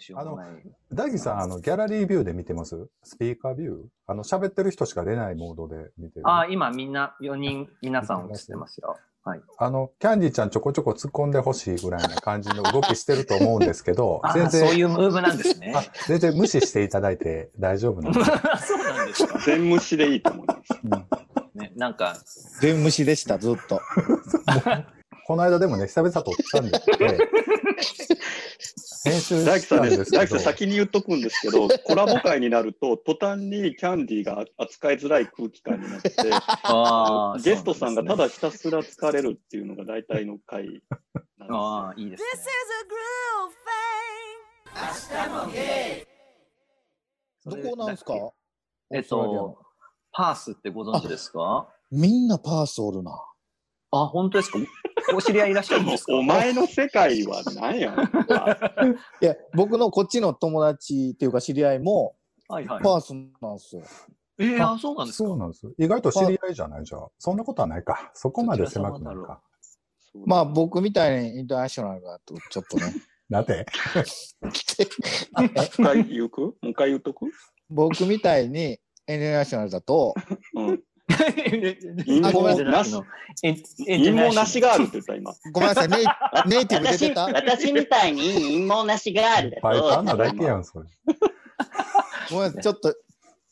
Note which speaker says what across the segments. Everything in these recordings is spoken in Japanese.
Speaker 1: うしようもない。
Speaker 2: 大樹さん、あの、ギャラリービューで見てます？スピーカービュー？あの、喋ってる人しか出ないモードで見てる。
Speaker 1: ああ、今みんな、4人、皆さん映ってますよ。はい。
Speaker 2: あの、キャンディちゃんちょこちょこ突っ込んでほしいぐらいな感じの動きしてると思うんですけど
Speaker 1: あ、
Speaker 2: 全
Speaker 1: あ、そうい
Speaker 2: 然、
Speaker 1: うムーブなんですね。
Speaker 2: あ、全然無視していただいて大丈夫なんで。
Speaker 1: そうなんですか。
Speaker 3: 全無視でいいと思います。
Speaker 1: ね、なんか、
Speaker 4: 全無視でした、ずっと。
Speaker 2: この間でもね、久々撮ったんで、
Speaker 3: 大樹さん大樹さん、先に言っとくんですけど、コラボ会になると、途端にキャンディーが扱いづらい空気感になって、ゲストさんがた
Speaker 1: だ、
Speaker 3: だひたすら疲れるっていうのが大体の回なんですよ
Speaker 1: ああ、いいです
Speaker 5: This
Speaker 1: ね
Speaker 5: is。a groove thing.
Speaker 4: どこなんですか？
Speaker 1: えっと、パースってご存知ですか？
Speaker 4: みんなパースおるな。
Speaker 1: あ、本当ですか？お知り合いいらっしゃるんですか？
Speaker 3: お前の世界は何や
Speaker 4: いや、僕のこっちの友達っていうか知り合いも
Speaker 1: はいはい。
Speaker 4: パースなんですよ。
Speaker 1: えー、あ、そうなんですか？
Speaker 2: そうなんです。意外と知り合いじゃないじゃあ。そんなことはないか。そこまで狭くない
Speaker 1: どちら様だろ
Speaker 2: か。
Speaker 4: まあ僕みたいにインターナショナルだとちょっとね。
Speaker 2: なんで
Speaker 3: もう一回言うく？もう一回言うとく？
Speaker 4: 僕みたいにインターナショナルだと、
Speaker 3: うん。
Speaker 1: 陰
Speaker 4: あごめん
Speaker 3: なし陰謀なしがあるって言った、今。
Speaker 4: ごめんなさい、ネイネイティブ出
Speaker 6: 私
Speaker 4: てた
Speaker 6: 私みたいに陰謀なしガールだ
Speaker 2: パイパンな
Speaker 6: と、
Speaker 2: だけやん、それ。
Speaker 4: ごめんなさい、ちょっと、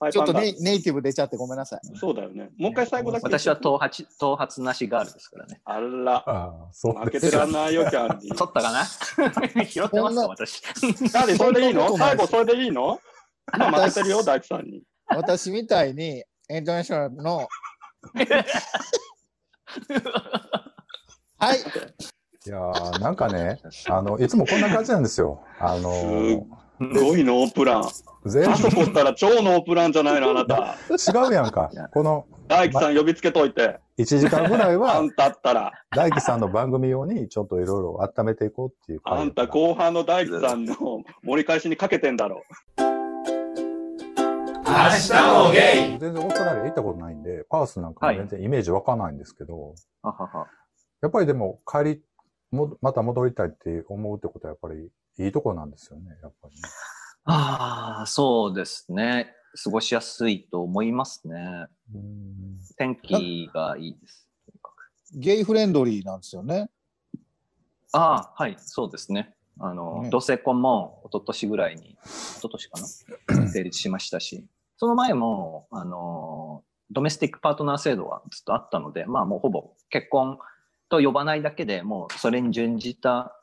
Speaker 3: はい
Speaker 4: ちょっとネイネイティブ出ちゃってごめんなさい。
Speaker 3: ダそうだよね。もう一回最後だけ。
Speaker 1: 私は頭髪、頭髪なしガールですからね。
Speaker 3: あら、
Speaker 2: ああ、そう
Speaker 3: 負けてらんないよ、キャンディー。
Speaker 1: 取ったかな拾ってますか、私。
Speaker 3: キャンディー、それでいいの最後それでいいの今負けてるよ、大地さんに。
Speaker 4: 私みたいにインターナショナルの、はい、
Speaker 2: いやーなんかね、あの、いつもこんな感じなんですよ。あのー
Speaker 3: すごいノープラン。
Speaker 2: 全
Speaker 3: あそこったら超ノープランじゃないの、あなた。
Speaker 2: 部違うやんか。この
Speaker 3: 大樹さん呼びつけといて。
Speaker 2: 1時間ぐらい
Speaker 3: あ
Speaker 2: は
Speaker 3: ん、たったら、
Speaker 2: 大樹さんの番組用にちょっといろいろ温めていこうっていう回
Speaker 3: あんた後半の大樹さんの盛り返しにかけてんだろ。
Speaker 2: 全然オーストラリア行ったことないんで、パースなんかも
Speaker 1: はい
Speaker 2: 全然イメージわかんないんですけど、
Speaker 1: ははは
Speaker 2: やっぱりでも帰り、も、また戻りたいって思うってことはやっぱりいいとこなんですよね、やっぱりね。
Speaker 1: ああ、そうですね。過ごしやすいと思いますね。
Speaker 2: うん
Speaker 1: 天気がいいです。とにかく
Speaker 4: ゲイフレンドリーなんですよね。
Speaker 1: ああ、はい、そうですね。あの、
Speaker 4: ね
Speaker 1: 同性婚も一昨年ぐらいに、一昨年かな？成立しましたし、その前も、あの、ドメスティックパートナー制度はずっとあったので、まあもうほぼ結婚と呼ばないだけでもうそれに準じた、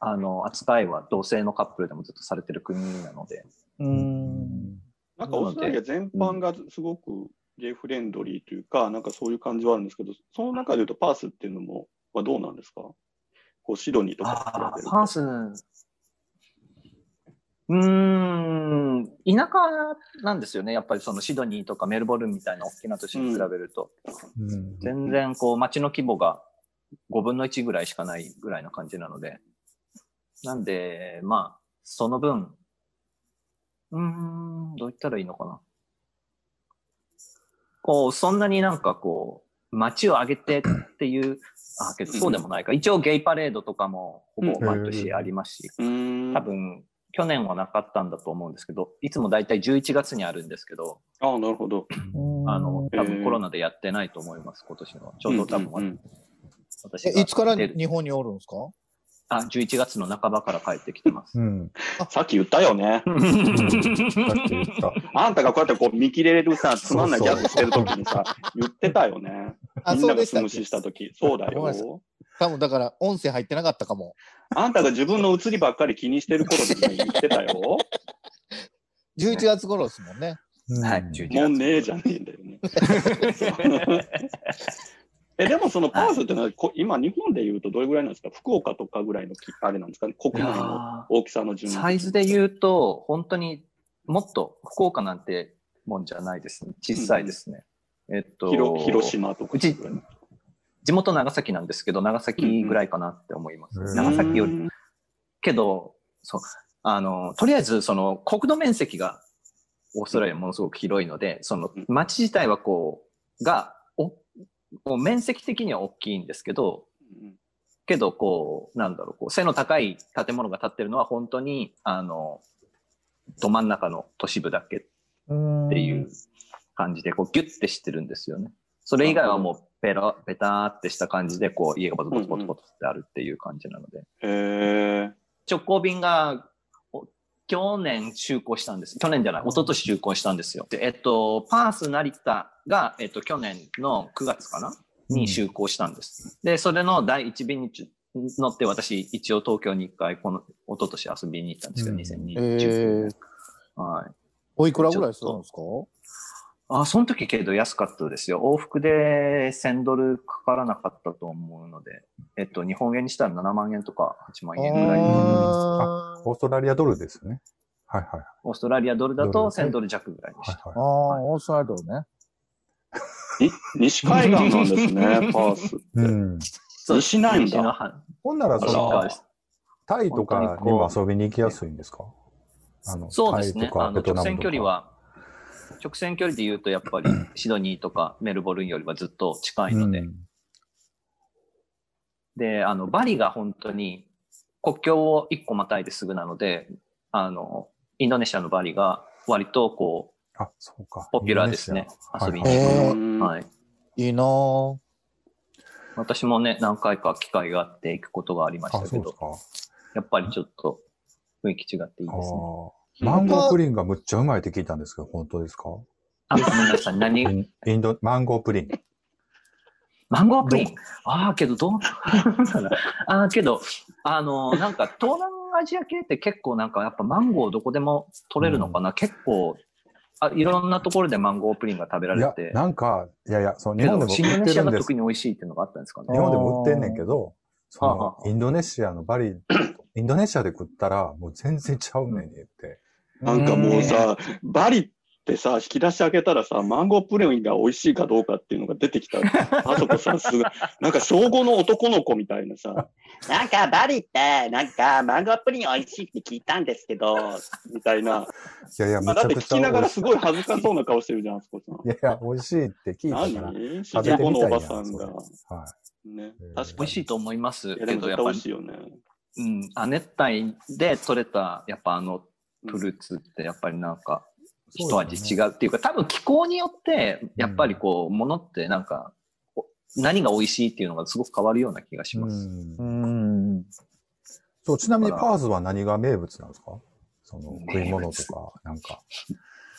Speaker 1: あの、扱いは同性のカップルでもずっとされてる国なので、
Speaker 4: うん。
Speaker 3: なんかオーストラリア全般がすごくゲイフレンドリーというか、なんかそういう感じはあるんですけど、その中で言うとパースっていうのも、はどうなんですか？こうシドニーとか
Speaker 1: パース、うーん、田舎なんですよね。やっぱりそのシドニーとかメルボルンみたいな大きな都市に比べると。
Speaker 2: うん
Speaker 1: 全然こう街の規模が5分の1ぐらいしかないぐらいな感じなので。なんで、まあ、その分、うーん、どう言ったらいいのかな。こう、そんなになんかこう、街を挙げてっていう、あ、けどそうでもないか。一応ゲイパレードとかもほぼ毎年ありますし、
Speaker 3: うーん。
Speaker 1: 多分、去年はなかったんだと思うんですけど、いつもだいたい11月にあるんですけど、
Speaker 3: ああ、なるほど。
Speaker 1: あの、多分コロナでやってないと思います、今年の。ちょうど多分、
Speaker 3: うんうんうん
Speaker 1: 私
Speaker 4: いつから日本におるんですか？
Speaker 1: あ、11月の半ばから帰ってきてます。
Speaker 2: うん。
Speaker 3: さっき言ったよね。あんたがこうやってこう見切れるさ、つまんないギャグしてるときにさ、言ってたよね。
Speaker 4: あ、
Speaker 3: みんなが素無視したとき。そうだよ。
Speaker 4: 多分だから音声入ってなかったかも。
Speaker 3: あんたが自分の映りばっかり気にしてる頃に言ってたよ。
Speaker 4: 11月頃ですもんね。
Speaker 1: はい、
Speaker 2: うん
Speaker 1: 11月。
Speaker 3: もうねえじゃねえんだよね。え、でもそのパースってのは、こ今日本で言うとどれぐらいなんですか？福岡とかぐらいのきあれなんですかね？国内の大きさの順
Speaker 1: サイズで言うと、本当にもっと福岡なんてもんじゃないですね。小さいですね。えっと、
Speaker 3: 広広島とか。
Speaker 1: うち地元長崎なんですけど、長崎ぐらいかなって思います。
Speaker 2: うん
Speaker 1: 長崎より
Speaker 3: うん
Speaker 1: けど、そう、あの、とりあえず、その、国土面積が、オーストラリアものすごく広いので、その
Speaker 3: うん、
Speaker 1: 町自体はこう、が、お、面積的には大きいんですけど、けど、こう、なんだろう、こう、背の高い建物が建ってるのは本当に、あの、ど真ん中の都市部だけ
Speaker 4: うん
Speaker 1: っていう感じで、こう、ギュッてしてるんですよね。それ以外はもう、ペラ、ペターってした感じで、こう、家がボツボツボツボツってあるっていう感じなので。
Speaker 3: へえ。
Speaker 1: 直行便が、お去年就航したんです。去年じゃない、一昨年就航したんですよ。で、えっと、パース成田が、えっと、去年の9月かな？に就航したんです。で、それの第一便にち乗って、私、一応東京に一回、この、一昨年遊びに行ったんですけど、
Speaker 2: うん
Speaker 1: 2020
Speaker 4: えー、
Speaker 1: はい。
Speaker 4: おいくらぐらいするんですか？
Speaker 1: あ、その時けど安かったですよ。往復で1000ドルかからなかったと思うので、えっと、日本円にしたら7万円とか8万円ぐらい。
Speaker 4: あ
Speaker 2: オーストラリアドルですよね。はいはい
Speaker 1: オーストラリアドルだと
Speaker 2: ドル
Speaker 1: 1000ドル弱ぐらいでした。
Speaker 2: はい
Speaker 4: あー、
Speaker 2: は
Speaker 4: オーストラリアドルね。
Speaker 3: に西海岸なんですね、パースって。
Speaker 2: い。うん。
Speaker 1: そう
Speaker 3: 西なんだ
Speaker 2: ほんなら、その。タイとかにも遊びに行きやすいんですか？あの、
Speaker 1: そうですね。
Speaker 2: タイとか
Speaker 1: あの、直線距離。は、直線距離で言うとやっぱり シドニーとかメルボルンよりはずっと近いので、
Speaker 2: うん
Speaker 1: で、あの、バリが本当に国境を一個またいですぐなので、あの、インドネシアのバリが割とこ
Speaker 2: あ、そうか。
Speaker 1: う、ポピュラーですね。遊びに
Speaker 2: はい
Speaker 1: 行くのは。い。
Speaker 4: いいなぁ。
Speaker 1: 私もね、何回か機会があって行くことがありまし
Speaker 2: あ、
Speaker 1: たけど。やっぱりちょっと雰囲気違っていい
Speaker 2: あ
Speaker 1: ですね。
Speaker 2: ーマンゴープリンがむっちゃうまいって聞いたんですけど、本当ですか？
Speaker 1: あ、ごめんなさい。
Speaker 2: イ
Speaker 1: 何
Speaker 2: ンインド、マンゴープリン。
Speaker 1: マンゴープリン？ああ、けどどう？ああ、けど、あの、なんか東南アジア系って結構なんかやっぱマンゴーどこでも取れるのかな、結構あ、いろんなところでマンゴープリンが食べら
Speaker 2: いや
Speaker 1: れて、、
Speaker 2: なんか、いやいや、その日
Speaker 1: け
Speaker 2: 本でも売ってるんです
Speaker 1: シアが特。に美味しいっていうのがあったんですかね？
Speaker 2: 日本でも売ってんねんけど、そのインドネシアのバリ、インドネシアで食ったら、もう全然ちゃうねんって。
Speaker 3: なんかもうさ、バリってさ、引き出し開けたらさ、マンゴープリンが美味しいかどうかっていうのが出てきた。あそこさ、すごい。なんか小5の男の子みたいなさ、
Speaker 6: なんかバリって、なんかマンゴープリン美味しいって聞いたんですけど、
Speaker 3: みたいな。
Speaker 2: いやいや、
Speaker 3: まあ、だって
Speaker 2: めちゃくちゃ
Speaker 3: 聞きながらすごい恥ずかそうな顔してるじゃん、あそこさん。
Speaker 2: い。いやいや、美味しいって聞いたから。
Speaker 3: 何？
Speaker 2: 食べて
Speaker 3: 45のお
Speaker 2: みたいやん
Speaker 3: ばさんが。
Speaker 2: はい。
Speaker 3: ね
Speaker 2: えー。
Speaker 3: 確かに。
Speaker 1: 美味しいと思いますけど、やっぱり、
Speaker 3: 味しいよね。
Speaker 1: うん、亜熱帯で取れた、やっぱあの、フルーツってやっぱりなんか、一味違うっていうか、多分気候によって、やっぱりこう、ものってなんか、何が美味しいっていうのがすごく変わるような気がします。
Speaker 2: うん
Speaker 4: うん。
Speaker 2: そう、ちなみにパーズは何が名物なんですか？その食い物とか、なんか。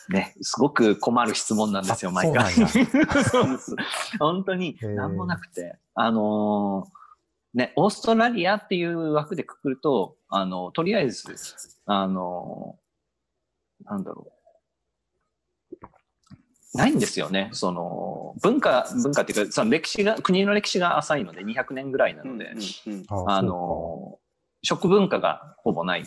Speaker 1: ね、すごく困る質問なんですよ、
Speaker 2: あ
Speaker 1: 毎回。
Speaker 2: そう
Speaker 1: そうです本当に何もなくて。あのーね、オーストラリアっていう枠でくくると、あの、とりあえず、あのーなんだろう。ないんですよね。その、文化、文化っていうか、その歴史が、国の歴史が浅いので、200年ぐらいなので、
Speaker 3: うんうん
Speaker 1: あのー食文化がほぼない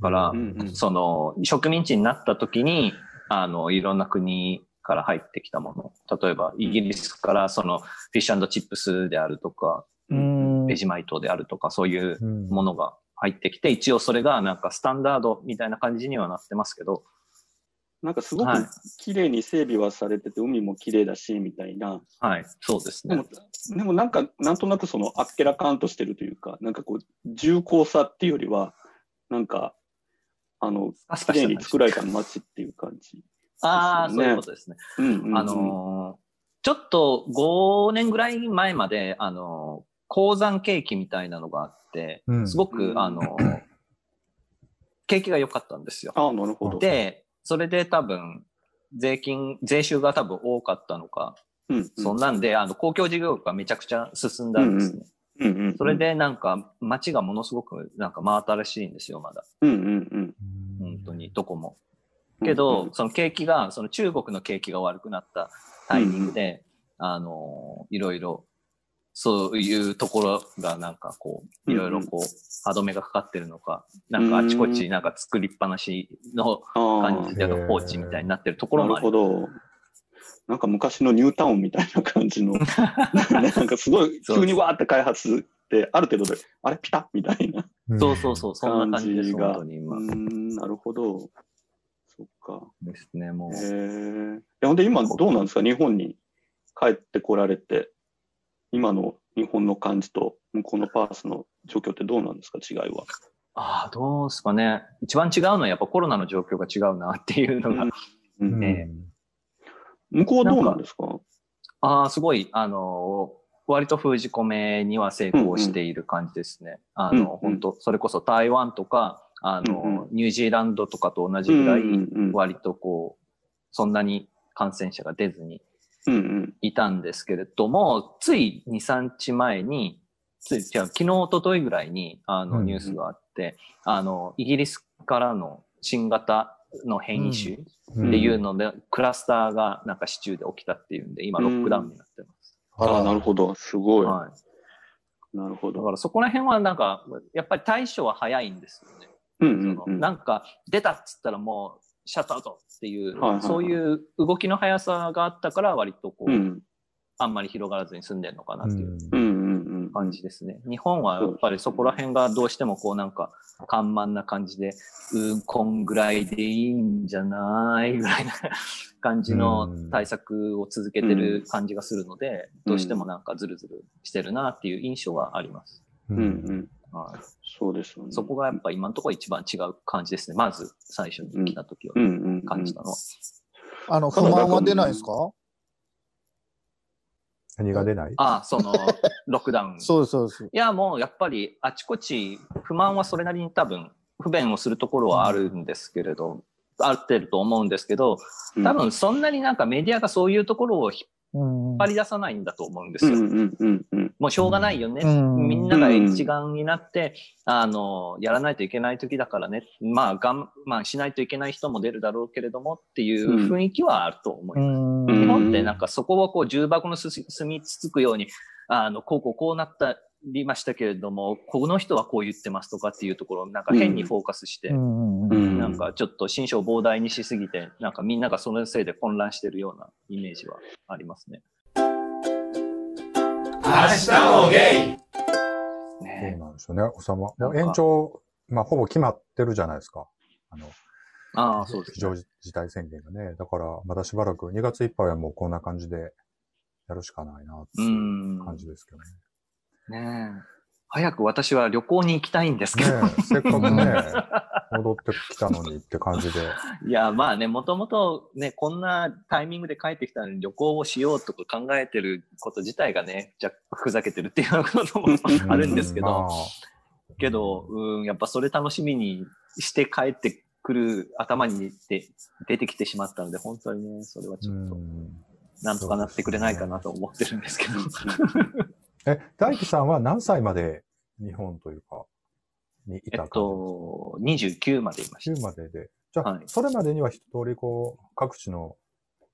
Speaker 1: から、
Speaker 3: うんうん
Speaker 1: その、植民地になった時に、あの、いろんな国から入ってきたもの。例えば、イギリスからその、フィッシュチップスであるとか、
Speaker 4: うん。
Speaker 1: ベジマイトであるとか、そういう
Speaker 2: うん
Speaker 1: ものが入ってきて、一応それがなんかスタンダードみたいな感じにはなってますけど、
Speaker 3: なんかすごく
Speaker 1: はい
Speaker 3: 綺麗に整備はされてて、海も綺麗だし、みたいな。
Speaker 1: はい、そうですね
Speaker 3: でも。、でもなんか、なんとなくそのあっけらかんとしてるというか、なんかこう、重厚さっていうよりは、なんか、あの、綺麗に作られた街っていう感じ。
Speaker 1: ああ、
Speaker 3: ですよね
Speaker 1: そういうことですね。
Speaker 3: うんうんうん、
Speaker 1: あのーちょっと5年ぐらい前まで、あのー鉱山景気みたいなのがあって
Speaker 2: う、ん
Speaker 1: すごく、
Speaker 3: うん
Speaker 1: あのー景気が良かったんですよ。
Speaker 3: ああ、なるほど。
Speaker 1: で、それで多分、税金、税収が多分多かったのか、
Speaker 3: うんうん、
Speaker 1: そんなんで、あの、公共事業がめちゃくちゃ進んだんですね。
Speaker 3: うんうんうん、
Speaker 1: それ、でなんか、街がものすごくなんか真新しいんですよ、まだ。
Speaker 3: うんうんうん。
Speaker 1: 本当に、どこも。けど、その景気が、その中国の景気が悪くなったタイミングで、あの、いろいろ、そういうところがなんかこう、いろいろこう、歯止めがかかってるのか、なんかあちこちなんか作りっぱなしの感じで
Speaker 2: へー
Speaker 1: 放置みたいになってるところ
Speaker 3: な
Speaker 1: もあり
Speaker 3: るほど。なんか昔のニュータウンみたいな感じの、なんかすごい急にわーって開発って、ある程度で、あれピタッみたいな
Speaker 2: うん
Speaker 1: そうそうそう、そんな感じ
Speaker 3: が。
Speaker 1: 本当に今
Speaker 3: う。ん、なるほど。そっか。
Speaker 1: ですね、も
Speaker 3: へ
Speaker 1: う。
Speaker 3: え。えほんで今どうなんですか？日本に帰ってこられて、今の日本の感じと向こうのパースの状況ってどうなんですか、違いは。
Speaker 1: ああ、どうですかね。一番違うのはやっぱコロナの状況が違うなっていうのが。
Speaker 3: うん
Speaker 2: うん
Speaker 1: ね
Speaker 3: 向こうはどうなんですか？
Speaker 1: ああ、すごい、あの、割と封じ込めには成功している感じですね。あの、
Speaker 3: うんうん
Speaker 1: 本当それこそ台湾とか、あの、
Speaker 3: うんう
Speaker 1: ニュージーランドとかと同じぐらい、
Speaker 3: うんうんうん
Speaker 1: 割とこう、そんなに感染者が出ずに
Speaker 3: うんうん。
Speaker 1: いたんですけれども、つい2、3日前に、つい、じゃあ昨日、一昨日ぐらいに、あの、
Speaker 2: うん
Speaker 1: ニュースがあって、あの、イギリスからの新型の変異種
Speaker 2: うん
Speaker 1: っていうので、クラスターがなんか市中で起きたっていうんで、今ロックダウンになってます。
Speaker 3: ああ、なるほど。すごい。
Speaker 1: はい。
Speaker 3: なるほど。
Speaker 1: だからそこら辺はなんか、やっぱり対処は早いんですよね。
Speaker 3: うんうん
Speaker 1: その
Speaker 3: うん。
Speaker 1: なんか、出たっつったらもう、シャットアウトっていう、
Speaker 3: はいはいはい
Speaker 1: そういう動きの速さがあったから、割とこう、
Speaker 3: うん
Speaker 1: あんまり広がらずに済んでるのかなっていう。感じですね。日本はやっぱりそこら辺がどうしてもこうなんか、緩慢な感じで、うん、こんぐらいでいいんじゃないぐらいな 感じの対策を続けてる感じがするので、
Speaker 3: うん
Speaker 1: どうしてもなんかズルズルしてるなっていう印象はあります。
Speaker 3: うんうん。
Speaker 1: はい
Speaker 3: そうですよね。
Speaker 1: そこがやっぱ今のところ一番違う感じですね。まず最初に来た時は。感じたのは。
Speaker 4: あの、不満は出ないですか？
Speaker 2: 何が出ない？
Speaker 1: ああ、その、ロックダウン。
Speaker 4: そうです、そうです。
Speaker 1: いや、もうやっぱりあちこち不満はそれなりに多分不便をするところはあるんですけれど、あってると思うんですけど、多分そんなになんかメディアがそういうところを引っ
Speaker 4: うん。
Speaker 1: 張り出さないんだと思うんですよ。もうしょうがないよね。
Speaker 4: うん
Speaker 1: みんなが一丸になって、あの、やらないといけない時だからね。まあ、がん、まあ、しないといけない人も出るだろうけれどもっていう雰囲気はあると思います。
Speaker 4: うん
Speaker 1: 日本ってなんかそこをこう重箱の隅につつくように、あの、こうこうこうなったりましたけれども、この人はこう言ってますとかっていうところをなんか変にフォーカスして、
Speaker 4: うん
Speaker 3: うん
Speaker 1: なんかちょっと心象膨大にしすぎて、なんかみんながそのせいで混乱してるようなイメージはありますね。
Speaker 5: 明日もゲイ
Speaker 2: そう
Speaker 1: ね
Speaker 2: なんですよね、おさま。もう延長、まあ、ほぼ決まってるじゃないですか。あの、
Speaker 1: ああ、そうです
Speaker 2: 非常事態宣言がね。だから、まだしばらく、2月いっぱいはもうこんな感じでやるしかないな、って
Speaker 1: う。
Speaker 2: いうん感じですけどね。
Speaker 1: ねえ。早く私は旅行に行きたいんですけど。
Speaker 2: ねえせっかくね、戻ってきたのにって感じで。
Speaker 1: いや、まあね、もともとね、こんなタイミングで帰ってきたのに旅行をしようとか考えてること自体がね、じゃふざけてるっていうこともあるんですけど、
Speaker 2: まあ。
Speaker 1: けど、うん、やっぱそれ楽しみにして帰ってくる頭にで出てきてしまったので、本当にね、それはち
Speaker 2: う
Speaker 1: ょっと、
Speaker 2: ん。
Speaker 1: なんとかなってくれないかなと思ってるんですけど。
Speaker 2: え、大輝さんは何歳まで日本というか、にい
Speaker 1: えっ
Speaker 2: た感
Speaker 1: と、29までいました。
Speaker 2: 9までで。じゃあ、
Speaker 1: はい
Speaker 2: それまでには一通りこう、各地の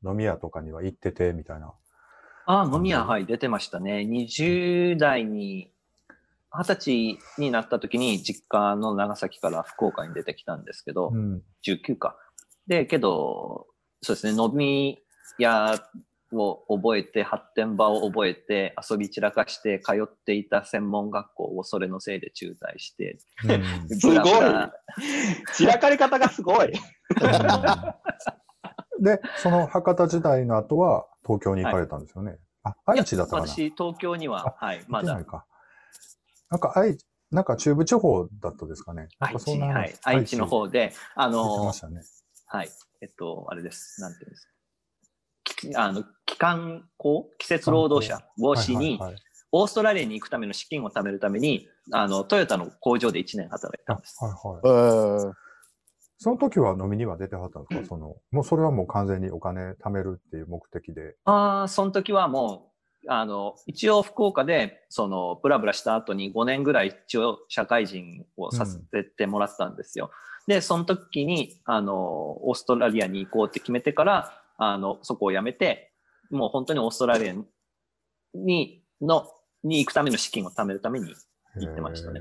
Speaker 2: 飲み屋とかには行ってて、みたいな。
Speaker 1: ああ、飲み屋、はい、出てましたね。20代に、20歳になった時に実家の長崎から福岡に出てきたんですけど、
Speaker 2: うん。
Speaker 1: 19か。で、けど、そうですね、飲み屋を覚えて、発展場を覚えて、遊び散らかして、通っていた専門学校をそれのせいで中退して、
Speaker 2: うん
Speaker 3: すごい散らかり方がすごい。
Speaker 2: で、その博多時代の後は東京に行かれたんですよね。あ、愛知だったかな？
Speaker 1: 私、東京には、はい、まだ
Speaker 2: ない、か。なんか愛、なんか中部地方だったですかね。
Speaker 1: 愛知、
Speaker 2: かそんな話
Speaker 1: はい、愛知の方で、あの
Speaker 2: ね。
Speaker 1: はい。えっと、あれです。なんていうんですか。きあの、機関校季節労働者をしに、オーストラリアに行くための資金を貯めるために、あの、トヨタの工場で1年働いたんです。
Speaker 2: あはいはい。
Speaker 4: えー
Speaker 2: その時は飲みには出てはったんですか？その、もうそれはもう完全にお金貯めるっていう目的で。
Speaker 1: ああ、その時はもう、あの、一応福岡で、その、ブラブラした後に5年ぐらい一応社会人をさせてもらったんですよ。で、その時に、あの、オーストラリアに行こうって決めてから、あの、そこを辞めて、もう本当にオーストラリアに、の、に行くための資金を貯めるために行ってましたね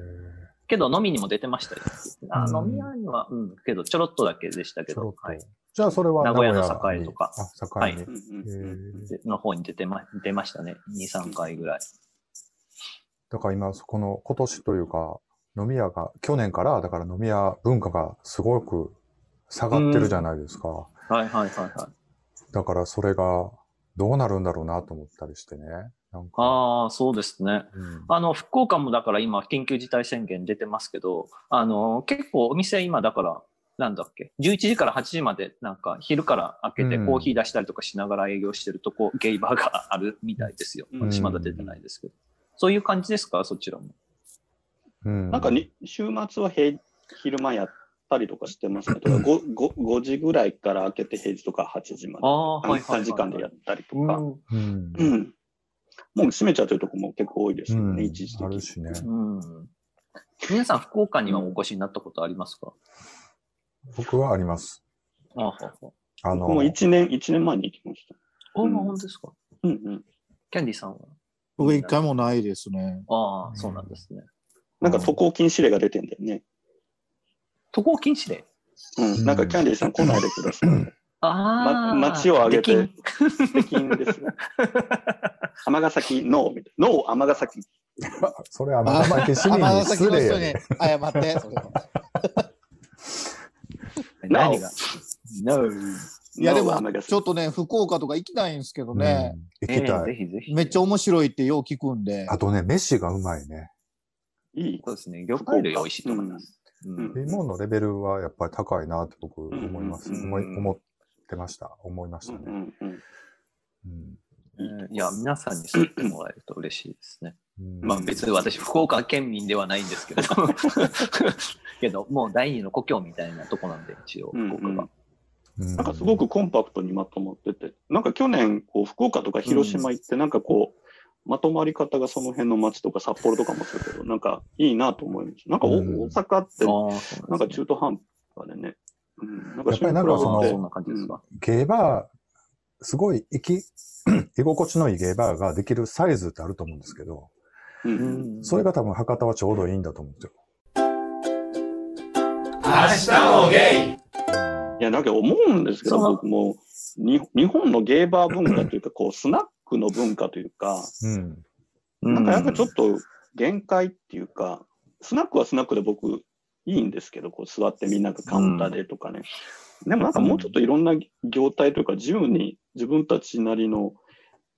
Speaker 1: けど飲みにも出てましたよ。あ
Speaker 2: うん
Speaker 1: 飲み屋には、うん、けどちょろっとだけでしたけどはい。
Speaker 2: じゃあそれは
Speaker 1: 名古屋の
Speaker 2: に
Speaker 1: 栄とか。
Speaker 3: うん
Speaker 2: へー
Speaker 1: での方に出てま、出ましたね。2、3回ぐらい。
Speaker 2: だから今、この今年というか、飲み屋が、去年から、だから飲み屋文化がすごく下がってるじゃないですか。
Speaker 1: はいはいはいはい。
Speaker 2: だからそれが、どうなるんだろうなと思ったりしてね。なんか、
Speaker 1: ああ、そうですね。
Speaker 2: うん
Speaker 1: あの、福岡もだから今、緊急事態宣言出てますけど、あの、結構お店今だから、なんだっけ、11時から8時まで、なんか昼から開けて
Speaker 2: うん
Speaker 1: コーヒー出したりとかしながら営業してるとこ、ゲイバーがあるみたいですよ。
Speaker 3: うん
Speaker 1: 私まだ出てないですけど。そういう感じですか？そちらも。
Speaker 2: うん
Speaker 3: なんかに、週末は平昼間やったりとかしてますね。とか 5, 5, 5時ぐらいから開けて平時とか8時まで。
Speaker 1: はいはいはい、はい。
Speaker 3: 3時間でやったりとか。
Speaker 1: うん
Speaker 2: うん
Speaker 3: うん。もう閉めちゃってるとこも結構多いですよね、
Speaker 2: うん
Speaker 3: 一時的に。
Speaker 2: あるしね。
Speaker 1: うん。皆さん、福岡にはお越しになったことありますか、
Speaker 2: 僕はあります。
Speaker 1: ああ、はあはあ。
Speaker 2: あの
Speaker 3: 僕、も1年、一年前に行きました。
Speaker 1: ああ、
Speaker 3: うん
Speaker 1: 本当ですか？
Speaker 3: うんうん。
Speaker 1: キャンディさんは？
Speaker 4: 僕一回もないですね。
Speaker 1: ああ、そうなんですね。
Speaker 3: なんか渡航禁止令が出てんだよね。
Speaker 1: 渡航禁止令
Speaker 3: うん。
Speaker 2: うん
Speaker 3: なんかキャンディーさん来ないでください。
Speaker 1: ああ、
Speaker 3: ま、街を挙げて
Speaker 1: で、
Speaker 3: 出禁ですよ。尼崎、ノーみたいな。ノー、尼崎。
Speaker 2: それは尼崎市民に失礼やね。
Speaker 4: 謝って、それは。
Speaker 1: 何が ?No。
Speaker 4: いやでもちょっとね、福岡とか行きたいんですけどね、
Speaker 2: うん行きたい。
Speaker 1: ぜひぜひ。
Speaker 4: めっちゃ面白いってよう聞くんで。
Speaker 2: あとね、飯がうまいね。
Speaker 3: いい。
Speaker 1: そうですね。魚介類美味しいと思います。うん
Speaker 2: 物のレベルはやっぱり高いなって僕思います。
Speaker 3: うん
Speaker 2: 思い思ってました。思いまし
Speaker 3: うん
Speaker 2: たね。
Speaker 1: いや、皆さんに知ってもらえると嬉しいですね。
Speaker 2: うん
Speaker 1: まあ別に私、福岡県民ではないんですけれど。けど、もう第二の故郷みたいなとこなんで、一応、
Speaker 3: うん
Speaker 1: 福岡が。
Speaker 2: うん
Speaker 3: なんかすごくコンパクトにまとまってて、なんか去年、こう、福岡とか広島行って、なんかこう、まとまり方がその辺の街とか札幌とかもそうだけど、なんかいいなと思います。なんかお
Speaker 2: うん
Speaker 3: 大阪って、なんか中途半端でね。うん。なんか
Speaker 2: やっぱりなんかその
Speaker 1: ああそんな感じですか？
Speaker 2: ゲーバー、すごい生き、居心地のいいゲーバーができるサイズってあると思うんですけど、
Speaker 3: うん
Speaker 1: う
Speaker 3: うん
Speaker 1: ん
Speaker 2: それが多分博多はちょうどいいんだと思うんですよ。
Speaker 5: 明日もゲイ
Speaker 3: いや、なんか思うんですけど、僕も、に日本のゲーバー文化というか、こう、スナックの文化というか、
Speaker 2: うん。
Speaker 3: なんかやっぱちょっと限界っていうか、スナックはスナックで僕いいんですけど、こう座ってみんながカウンターでとかね。でもなんかもうちょっといろんな業態というか自由に自分たちなりの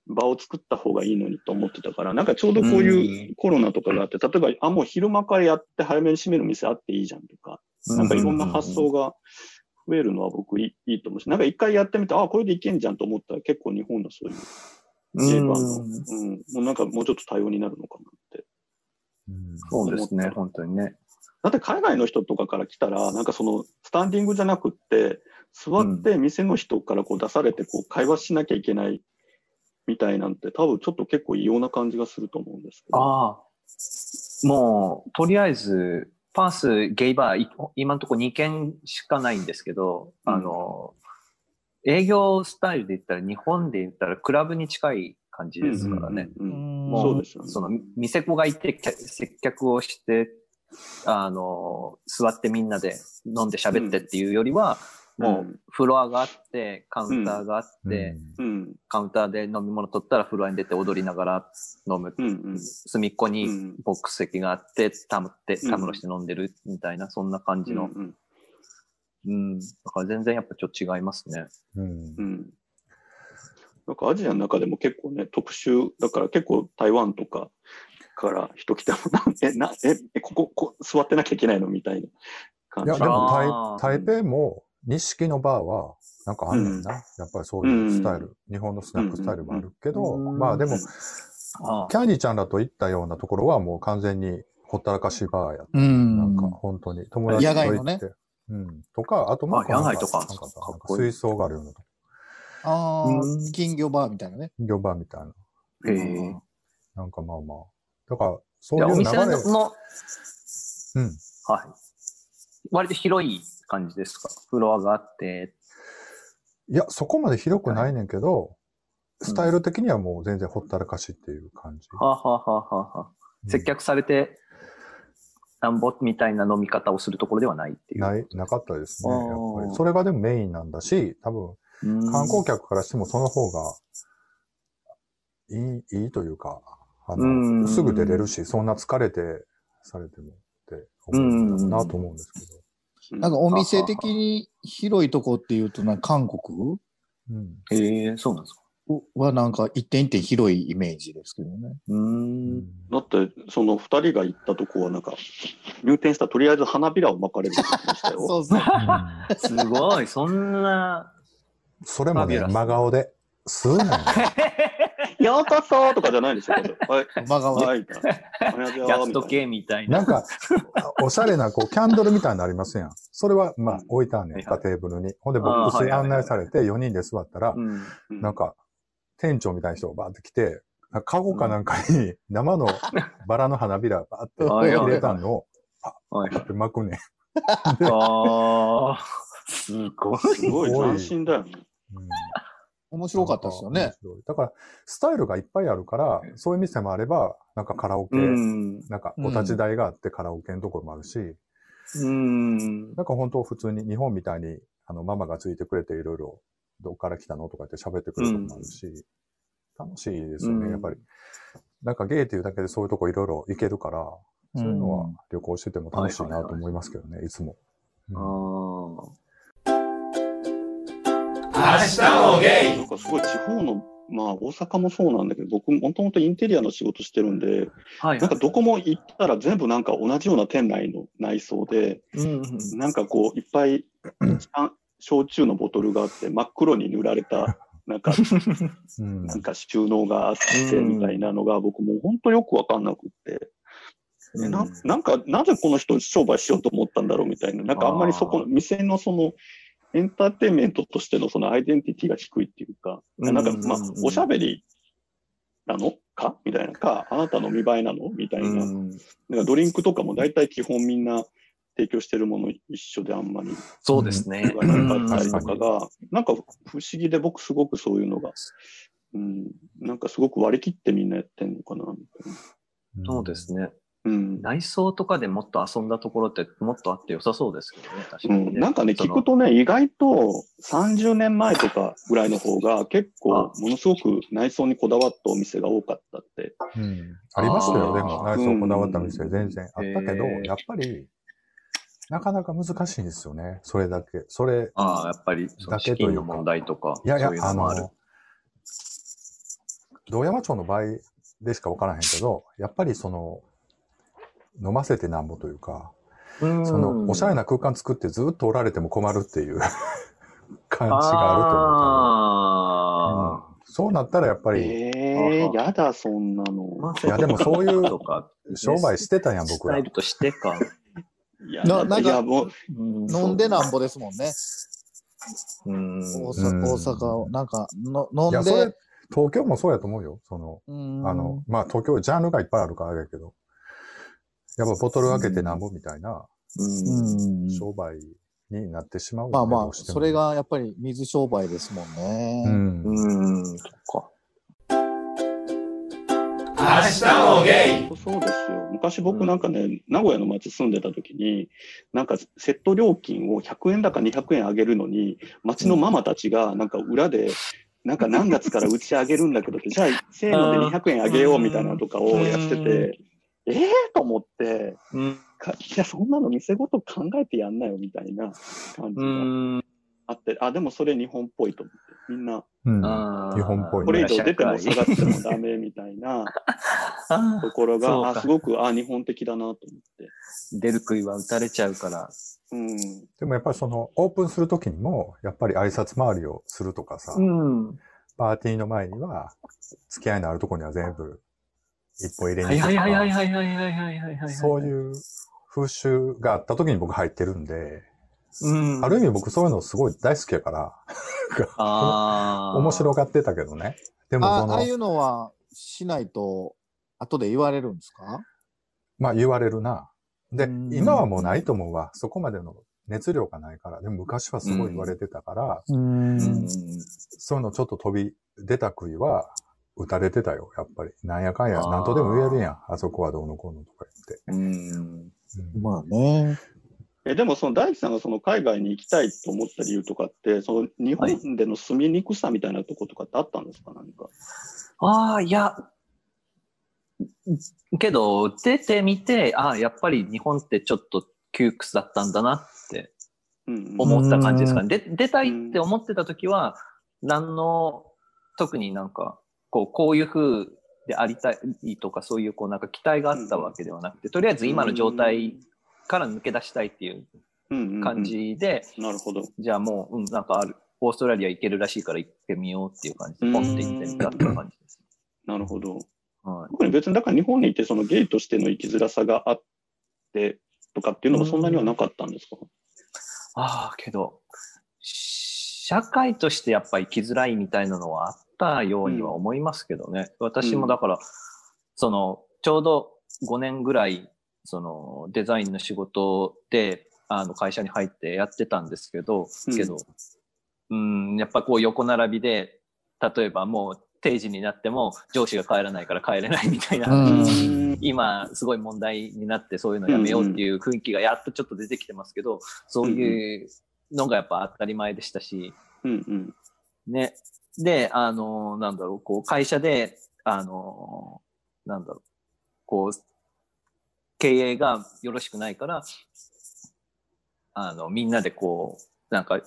Speaker 3: 場を作った方がいいのにと思ってたから、なんかちょうどこういうコロナとかがあって、例えば、あ、もう昼間からやって早めに閉める店あっていいじゃんとか、なんかいろんな発想が増えるのは僕いいいいと思うし、なんか一回やってみて、あ、これでいけんじゃんと思ったら結構日本のそういうゲーバーの、
Speaker 1: うん
Speaker 3: うん、もうなんかもうちょっと多様になるのかなって。
Speaker 2: うん
Speaker 1: そうですね、本当にね。
Speaker 3: だって海外の人とかから来たら、なんかそのスタンディングじゃなくって、座って店の人からこう出されてこう会話しなきゃいけないみたいなんて多分ちょっと結構異様な感じがすると思うんですけど。
Speaker 1: ああ。もう、とりあえず、パース、ゲイバー、い今のところ2件しかないんですけど、
Speaker 3: うん
Speaker 1: あの、営業スタイルで言ったら、日本で言ったらクラブに近い感じですからね。
Speaker 3: うんうんうん
Speaker 1: も
Speaker 3: そう。
Speaker 1: その、店子がいて、接客をして、あの、座ってみんなで飲んで喋ってっていうよりは、もう、フロアがあって、カウンターがあって、
Speaker 3: うん、
Speaker 1: カウンターで飲み物取ったらフロアに出て踊りながら飲む。
Speaker 3: うん、うん。
Speaker 1: 隅っこに
Speaker 3: うん
Speaker 1: ボックス席があって、たむって、
Speaker 3: うん
Speaker 1: たむろして飲んでるみたいな、そんな感じの。
Speaker 3: うん
Speaker 1: うん。だから全然やっぱちょっと違いますね。
Speaker 2: うん
Speaker 3: うん。なんかアジアの中でも結構ね、特殊、だから結構台湾とかから人来ても、なんえ、な、え、えここ、こ座ってなきゃいけないのみたいな感じ？
Speaker 2: いや、でも台、台北も、錦のバーは、なんかあんねんな。やっぱりそういうスタイル。日本のスナックスタイルもあるけど、
Speaker 1: うん
Speaker 2: まあでも、
Speaker 1: あ
Speaker 2: キャンディちゃんらと行ったようなところはもう完全にほったらかしバーや。
Speaker 4: うん。
Speaker 2: なんか本当に友達と行って。
Speaker 4: 野外のね
Speaker 2: うん。とか、あともう
Speaker 1: あ野外とか
Speaker 2: なんかさなんか水槽があるようなとこ。
Speaker 4: あ
Speaker 1: うん
Speaker 4: あ、金魚バーみたいなね。
Speaker 2: 金魚バーみたいな。
Speaker 1: へえ。
Speaker 2: なんかまあまあ。だから、そう
Speaker 1: い
Speaker 2: う流れ。
Speaker 1: 店の、の
Speaker 2: うん。
Speaker 1: はい。割と広い感じですか？フロアがあって。
Speaker 2: いや、そこまで広くないねんけど、
Speaker 1: い
Speaker 2: スタイル的にはもう全然ほったらかしっていう感じ。
Speaker 1: はあ、はあはあはあはあ、接客されて、なんぼみたいな飲み方をするところではないっていう。
Speaker 2: ない、なかったですね。やっぱり。それがでもメインなんだし、多分、
Speaker 1: うん
Speaker 2: 観光客からしてもその方が、いい、いいというか、あ
Speaker 1: うん
Speaker 2: の、すぐ出れるし、そんな疲れてされてもって思うんだろうなと思うんですけど。
Speaker 4: なんかお店的に広いとこっていうと、なんか韓国？
Speaker 2: うん。
Speaker 1: へえそうなんですか。
Speaker 4: はなんか一点一点広いイメージですけどね。
Speaker 1: うーん。
Speaker 3: だって、その二人が行ったとこはなんか、入店したらとりあえず花びらを巻かれるって言ってましたよ。
Speaker 4: そうそう。
Speaker 2: うん
Speaker 1: すごい、そんな。
Speaker 2: それもね、真顔で、すんなよ。
Speaker 3: ようこそとかじゃないんですよ。これはい。
Speaker 4: 真顔で。
Speaker 3: はい。
Speaker 1: やっと
Speaker 3: みたい
Speaker 1: けみたいな。
Speaker 2: なんか、おしゃれな、こう、キャンドルみたいになりますやん。それは、まあ、置いたんねん、
Speaker 1: はいはい
Speaker 2: テーブルに。ほんで、ボックス案内されて、4人で座ったら
Speaker 3: な
Speaker 2: んか、店長みたいな人がバーって来て、カゴかなんかに生の バラの花びらバーって入れたのを、
Speaker 1: はい
Speaker 2: パ。ッて巻くねん。
Speaker 1: ああ、すごい。
Speaker 3: すごい斬新だよね。
Speaker 2: うん
Speaker 4: 面白かったですよね。
Speaker 2: だから、スタイルがいっぱいあるから、そういう店もあれば、なんかカラオケ、
Speaker 1: うん。
Speaker 2: なんかお立ち台があってカラオケのところもあるし、
Speaker 1: うん。
Speaker 2: なんか本当普通に日本みたいに、あの、ママがついてくれていろいろ、どっから来たのとかって喋ってくれるとこもあるし、楽しいですよね、
Speaker 1: うん
Speaker 2: やっぱり。なんかゲイっていうだけでそういうとこいろいろ行けるから、そういうのは旅行してても楽しいなと思いますけどね、いつも。うん
Speaker 1: ああ。
Speaker 5: 明日もゲイ
Speaker 3: なんかすごい地方の、まあ大阪もそうなんだけど、僕もともとインテリアの仕事してるんで、
Speaker 1: はい。
Speaker 3: なんかどこも行ったら全部なんか同じような店内の内装で、
Speaker 1: うん。
Speaker 3: なんかこういっぱい あ焼酎のボトルがあって真っ黒に塗られた、なんか、
Speaker 2: うん。
Speaker 3: なんか収納があって
Speaker 1: うん
Speaker 3: みたいなのが僕もう本当よくわかんなくって、
Speaker 1: うん。
Speaker 3: ななんかなぜこの人商売しようと思ったんだろうみたいな、なんかあんまりそこの店のそのエンターテインメントとしてのそのアイデンティティが低いっていうか、
Speaker 1: うん。
Speaker 3: なんかまあおしゃべりなの？か？みたいな。か、あなたの見栄えなの？みたいな。
Speaker 1: うん。
Speaker 3: なんかドリンクとかも大体基本みんな提供してるもの一緒であんまり
Speaker 1: そうですね。
Speaker 3: 言わなかったりとかが、なんか不思議で僕すごくそういうのが、うん、なんかすごく割り切ってみんなやってんのかな、みたいな。
Speaker 1: そうですね。
Speaker 3: うん。
Speaker 1: 内装とかでもっと遊んだところってもっとあって良さそうですけどね、確かに、
Speaker 3: うん、
Speaker 1: ね。
Speaker 3: なんかね、聞くとね、意外と30年前とかぐらいの方が結構ものすごく内装にこだわったお店が多かったって。
Speaker 2: うんありましたよ、でも。内装こだわった店全然あったけどやっぱり、なかなか難しいんですよね。それだけ。それ、
Speaker 1: ああ、やっぱり、
Speaker 2: だけというか
Speaker 1: 金の問題とか、
Speaker 2: いやいや
Speaker 1: そういう、
Speaker 2: あ
Speaker 1: のもあ
Speaker 2: 道山町の場合でしかわからへんけど、やっぱりその、飲ませてなんぼというか、その、おしゃれ
Speaker 1: な
Speaker 2: な空間作ってずっとおられても困るっていう 感じがあると思う
Speaker 1: あ
Speaker 2: から、うんそうなったらやっぱり、
Speaker 3: ええー、やだ、そんなの。
Speaker 1: あ。
Speaker 2: いやでもそういう商売してたやん、僕ら
Speaker 1: スタイ。ルとしてか。
Speaker 3: いや、
Speaker 4: ななんか飲んでなんぼですもんね。
Speaker 1: うん。
Speaker 4: 大
Speaker 2: うん
Speaker 4: 阪、大阪を、なんか、の飲んで、、
Speaker 2: 東京もそうやと思うよ。その、
Speaker 4: うん
Speaker 2: あの、まあ東京、ジャンルがいっぱいあるからあれやけど、やっぱボトル開けてなんぼみたいな商売になってしまうよね、
Speaker 4: まあまあ、それ、がやっぱり水商売ですもん
Speaker 2: う
Speaker 4: ね。
Speaker 2: ん。
Speaker 1: うん。そっか。
Speaker 5: 明日もゲイ
Speaker 3: そうですよ。昔僕なんかね、名古屋の街住んでた時に、なんかセット料金を100円だか200円上げるのに、街のママたちがなんか裏で、なんか何月からうち上げるんだけどって、じゃあ、せーので200円上げようみたいなのとかをやってて、ええと思って、
Speaker 1: うん。
Speaker 3: かいや、そんなの店ごと考えてやんなよみたいな感じ
Speaker 1: う
Speaker 3: が
Speaker 1: ん。
Speaker 3: あって、あ、でもそれ日本っぽいと思って、みんな、
Speaker 2: うん、日本っぽい、ね。
Speaker 3: これ以上出ても下がってもダメみたいな ところが、あすごく、あ、日本的だなと思って。
Speaker 1: 出る杭は打たれちゃうから。
Speaker 3: うん、
Speaker 2: でもやっぱりその、オープンするときにも、やっぱり挨拶回りをするとかさ、う
Speaker 1: ん、
Speaker 2: パーティーの前には、付き合いのあるとこには全部、一歩入れに行くとか、そういう風習があったときに僕入ってるんで、
Speaker 1: うん。
Speaker 2: ある意味僕そういうのすごい大好きやから、
Speaker 1: ああ。
Speaker 2: 面白がってたけどね。でもその
Speaker 4: あああい、うのはしないと、後で言われるんですか？
Speaker 2: まあ言われるな。で
Speaker 4: うん、
Speaker 2: 今はもうないと思うわ。そこまでの熱量がないから。でも昔はすごい言われてたから、
Speaker 4: うん
Speaker 1: うん。
Speaker 2: そういうのちょっと飛び出た杭は、打たれてたよ、やっぱり。なんやかんや、なんとでも言えるやん。あそこはどうのこうのとか言って。
Speaker 1: うん。
Speaker 2: うん
Speaker 4: まあね。
Speaker 3: え、でもその大地さんがその海外に行きたいと思った理由とかって、その日本での住みにくさみたいなとことかってあったんですか何か？
Speaker 1: ああ、いや、けど、出てみて、ああ、やっぱり日本ってちょっと窮屈だったんだなって。思った感じですかね。で出たいって思ってた時は、何の特になんか、こう、こういう風でありたいとか、そういうこうなんか期待があったわけではなくて、とりあえず今の状態から抜け出したいっていう
Speaker 3: うんうんうん
Speaker 1: 感。じで、
Speaker 3: なるほど。
Speaker 1: じゃあもう、うん、なんかある、オーストラリア行けるらしいから行ってみようっていう感じで、ポンって行ってみたっていう感じです。
Speaker 3: なるほど。
Speaker 1: はい。
Speaker 3: 特に別に、だから日本にいてそのゲイとしての生きづらさがあってとかっていうのもそんなにはなかったんですか？
Speaker 1: ああ、けど、社会としてやっぱ生きづらいみたいなのはあったようには思いますけどね。私もだから、その、ちょうど5年ぐらい、その、デザインの仕事で、あの、会社に入ってやってたんですけど、
Speaker 3: うん。
Speaker 1: けど、うん、やっぱこう横並びで、例えばもう定時になっても上司が帰らないから帰れないみたいな、
Speaker 4: うん。
Speaker 1: 今すごい問題になってそういうのやめようっていう雰囲気がやっとちょっと出てきてますけど、そういうのがやっぱ当たり前でしたし、
Speaker 3: うんうん。
Speaker 1: ね。で、あの、なんだろう、こう、会社で、あの、なんだろう、こう、経営がよろしくないから、あの、みんなでこう、なんか、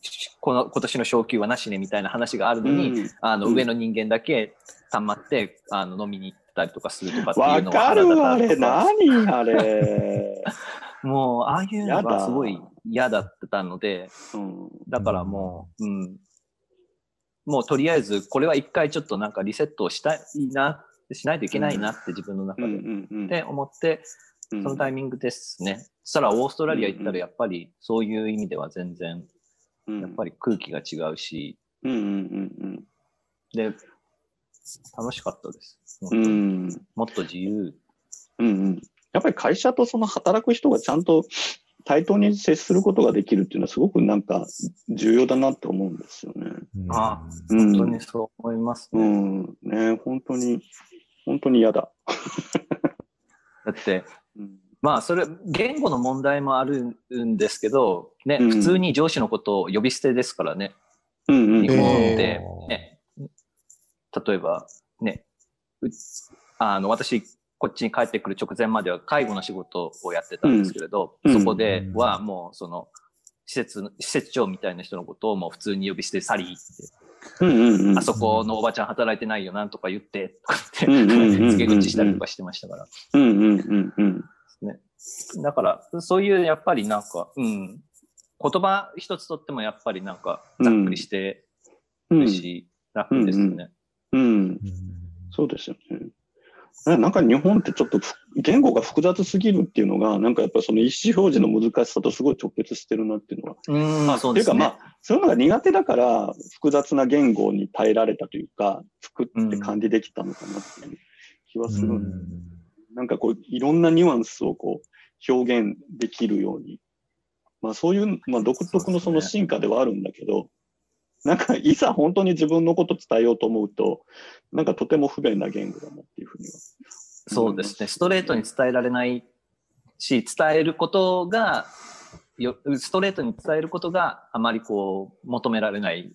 Speaker 1: しこの、今年の昇給はなしねみたいな話があるのに、
Speaker 3: うん
Speaker 1: あの、
Speaker 3: うん
Speaker 1: 上の人間だけ溜まって、あの、飲みに行ったりとかするとかっていうのが
Speaker 3: わかるわ、あれ。何あれ。
Speaker 1: もう、ああいうのがすごい嫌だったので、
Speaker 3: うん。
Speaker 1: だからもう、うん。もうとりあえず、これは一回ちょっとなんかリセットをしたいな、しないといけないなって自分の中
Speaker 3: うん
Speaker 1: で、
Speaker 3: うんうん。
Speaker 1: で思って、
Speaker 3: そ
Speaker 1: そのタイミングですね。そしたらオーストラリア行ったらやっぱりそういう意味では全然、やっぱ
Speaker 3: り。
Speaker 1: り空気が違うし、
Speaker 3: うんうんうん
Speaker 1: で、楽しかったです。
Speaker 3: うん。
Speaker 1: もっと自由。
Speaker 3: うんうん。やっぱり会社とその働く人がちゃんと対等に接することができるっていうのはすごくなんか重要だなって思うんですよね。
Speaker 2: うん
Speaker 1: あ
Speaker 3: うん
Speaker 1: 本当にそう思います
Speaker 3: う
Speaker 1: ね。
Speaker 3: ん。ね本当に、本当に嫌だ。
Speaker 1: だって、
Speaker 3: うん。
Speaker 1: まあ、それ、言語の問題もあるんですけど、ね、
Speaker 3: うん。
Speaker 1: 普通に上司のことを呼び捨てですからね。
Speaker 3: うんうん。
Speaker 1: 日本
Speaker 4: え
Speaker 1: で、ね、例えば、ね、うあの、私、こっちに帰ってくる直前までは介護の仕事をやってたんですけれど、
Speaker 3: うん。
Speaker 1: そこではもう、その、施設、施設長みたいな人のことをもう普通に呼び捨てサリーって、
Speaker 3: うんうんうん。
Speaker 1: あそこのおばちゃん働いてないよなんとか言って、とかって、
Speaker 3: うんうんうん。うん
Speaker 1: 付け口したりとかしてましたから。
Speaker 3: うんうんうんうん。
Speaker 1: だから、そういうやっぱりなんか、うん、言葉一つとってもやっぱりなんか、ざっくりして
Speaker 3: うん。
Speaker 1: るし、楽ですね。
Speaker 3: うん。そうですよね。えなんか日本ってちょっとふ言語が複雑すぎるっていうのが、なんかやっぱその意思表示の難しさとすごい直結してるなっていうのは。
Speaker 1: うん、まあそう
Speaker 3: っていうか
Speaker 1: ですね。
Speaker 3: まあ、そういうのが苦手だから、複雑な言語に耐えられたというか、作って管理できたのかなっていう気はするんで、なんかこう、いろんなニュアンスをこう、表現できるように。まあそういう、まあ独特のその進化ではあるんだけど、なんかいざ本当に自分のこと伝えようと思うと、なんかとても不便な言語だなっていうふうには。
Speaker 1: そうですね。ストレートに伝えられないし、伝えることが、よストレートに伝えることがあまりこう、求められない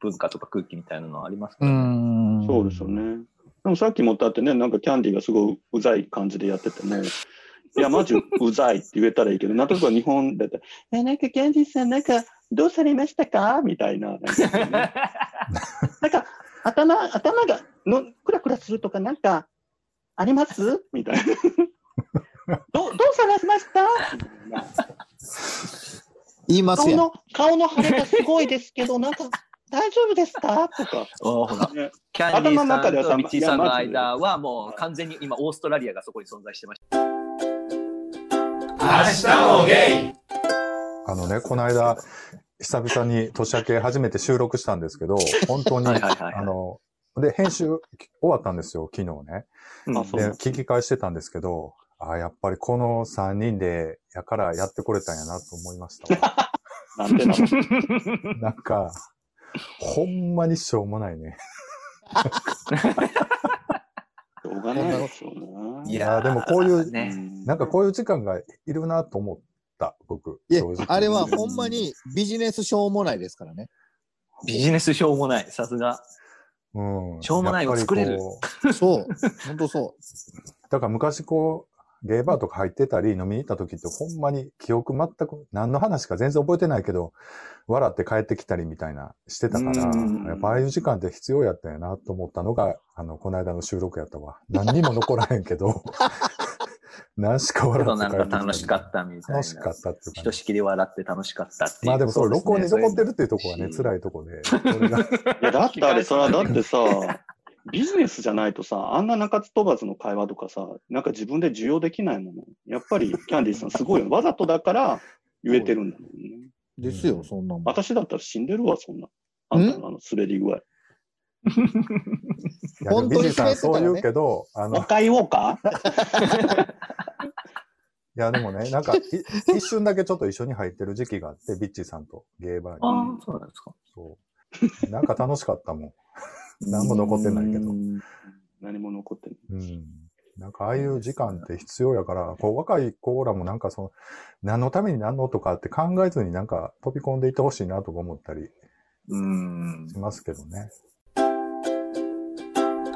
Speaker 1: 文化とか空気みたいなのはありますか？
Speaker 4: う
Speaker 1: らね。
Speaker 4: ん。
Speaker 3: そうですよね。でもさっきもだってね、なんかキャンディーがすごいうざい感じでやってても、いや、マジうざいって言えたらいいけど、なんとか日本だったら、え、なんかキャンディーさん、なんかどうされましたか？みたいな。なんかねなんか頭、頭がのクラクラするとかなんかあります？みたいな。どう、どうされました？
Speaker 4: 言いますやん。
Speaker 3: 顔の、顔の腫れがすごいですけど、なんか大丈夫ですか？とか。
Speaker 1: おほら
Speaker 3: ね
Speaker 1: キャンディ
Speaker 3: 頭の中ではさ
Speaker 1: ーさんとミッチーさんの間はもう完全に今オーストラリアがそこに存在してました。
Speaker 5: 明日もゲイ
Speaker 2: あのね、この間、久々に年明け初めて収録したんですけど、本当に、
Speaker 1: はいはいはいはい
Speaker 2: あの、で、編集終わったんですよ、昨日ね。で、聞き返してたんですけど、あやっぱりこの3人で、やからやってこれたんやなと思いましたわ。
Speaker 3: なんでなの
Speaker 2: なんか、ほんまにしょうもないね。
Speaker 3: しょうがないですよね。
Speaker 2: いやでもこういう
Speaker 1: ね。
Speaker 2: なんかこういう時間がいるなと思った、僕。
Speaker 4: いやあれはほんまにビジネスしょうもないですからね。
Speaker 1: ビジネスしょうもない。さすが。
Speaker 2: うん。
Speaker 1: しょうもないを作れる
Speaker 2: やっぱりこう
Speaker 4: そう。ほんとそ
Speaker 2: だから昔こう、ゲーバーとか入ってたり飲みに行った時ってほんまに記憶全く何の話か全然覚えてないけど、笑って帰ってきたりみたいなしてたから、
Speaker 1: うん
Speaker 2: やっぱああいう時間って必要やったんやなと思ったのが、あの、この間の収録やったわ。何にも残らへんけど、何しか
Speaker 1: け
Speaker 2: 笑
Speaker 1: どなんか
Speaker 2: って帰ってきたり
Speaker 1: 楽しかったみたいな。
Speaker 2: 楽しかったっていうか、
Speaker 1: ひとしきり笑って楽しかったっていう。
Speaker 2: まあでもそれ録音に残ってる
Speaker 1: る。
Speaker 2: っていうところがね、
Speaker 1: し
Speaker 2: 辛いとこで、
Speaker 3: いや、だってあれさ、だってさ、ビジネスじゃないとさ、あんな中津飛ばずの会話とかさ、なんか自分で受容できないもの。やっぱりキャンディーさんすごいよ。わざとだから言えてるんだもんね。
Speaker 4: ですよ、そんなもん。
Speaker 3: 私だったら死んでるわ、そんな。あんたのあの滑り具合。
Speaker 2: いやでも
Speaker 4: 本当に
Speaker 2: ビジさん
Speaker 4: 滑ってたらね
Speaker 2: そう言うけど、あの、
Speaker 3: もう一回言おうか
Speaker 2: いやでもね、なんかい、一瞬だけちょっと一緒に入ってる時期があって、ビッチーさんとゲーバーに。
Speaker 1: ああ、そうなんですか。
Speaker 2: そう。なんか楽しかったもん。何も残ってないけど。
Speaker 1: うん
Speaker 3: 何も残ってない。
Speaker 2: うん。なんかああいう時間って必要やから、こう若い子らもなんかその、何のために何のとかって考えずになんか飛び込んでいってほしいなとか思ったり
Speaker 1: うん。
Speaker 2: しますけどね。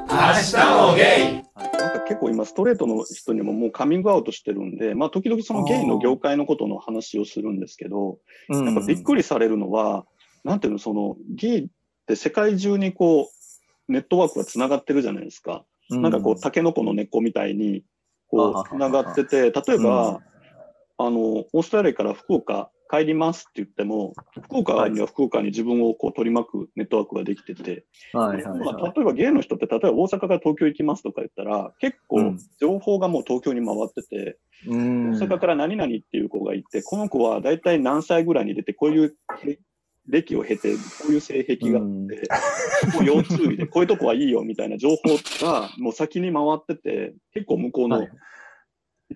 Speaker 5: 明日もゲイ。
Speaker 3: なんか結構今ストレートの人にももうカミングアウトしてるんで、まあ時々そのゲイの業界のことの話をするんですけど、なん。かびっくりされるのは、なんていうの、そのゲイって世界中にこう、ネットワークが繋がってるじゃないですか。
Speaker 1: り
Speaker 3: なんかこう、タケノコの根っこみたいに、こう、繋がってて、例えば、あの、オーストラリアから福岡帰りますって言っても、福岡には福岡に自分をこう取り巻くネットワークができてて、
Speaker 1: はいはい
Speaker 3: まあ
Speaker 1: はい。
Speaker 3: 例えばゲイの人って、例えば大阪から東京行きますとか言ったら、結
Speaker 1: う
Speaker 3: 構
Speaker 1: ん。
Speaker 3: 情報がもう東京に回ってて、
Speaker 1: うん。
Speaker 3: 大阪から何々っていう子がいて、この子は大体何歳ぐらいに出て、こういう歴を経て、こういう性癖があって、こう腰痛医で、こういうとこはいいよみたいな情報がもう先に回ってて、結構向こうの、
Speaker 1: はい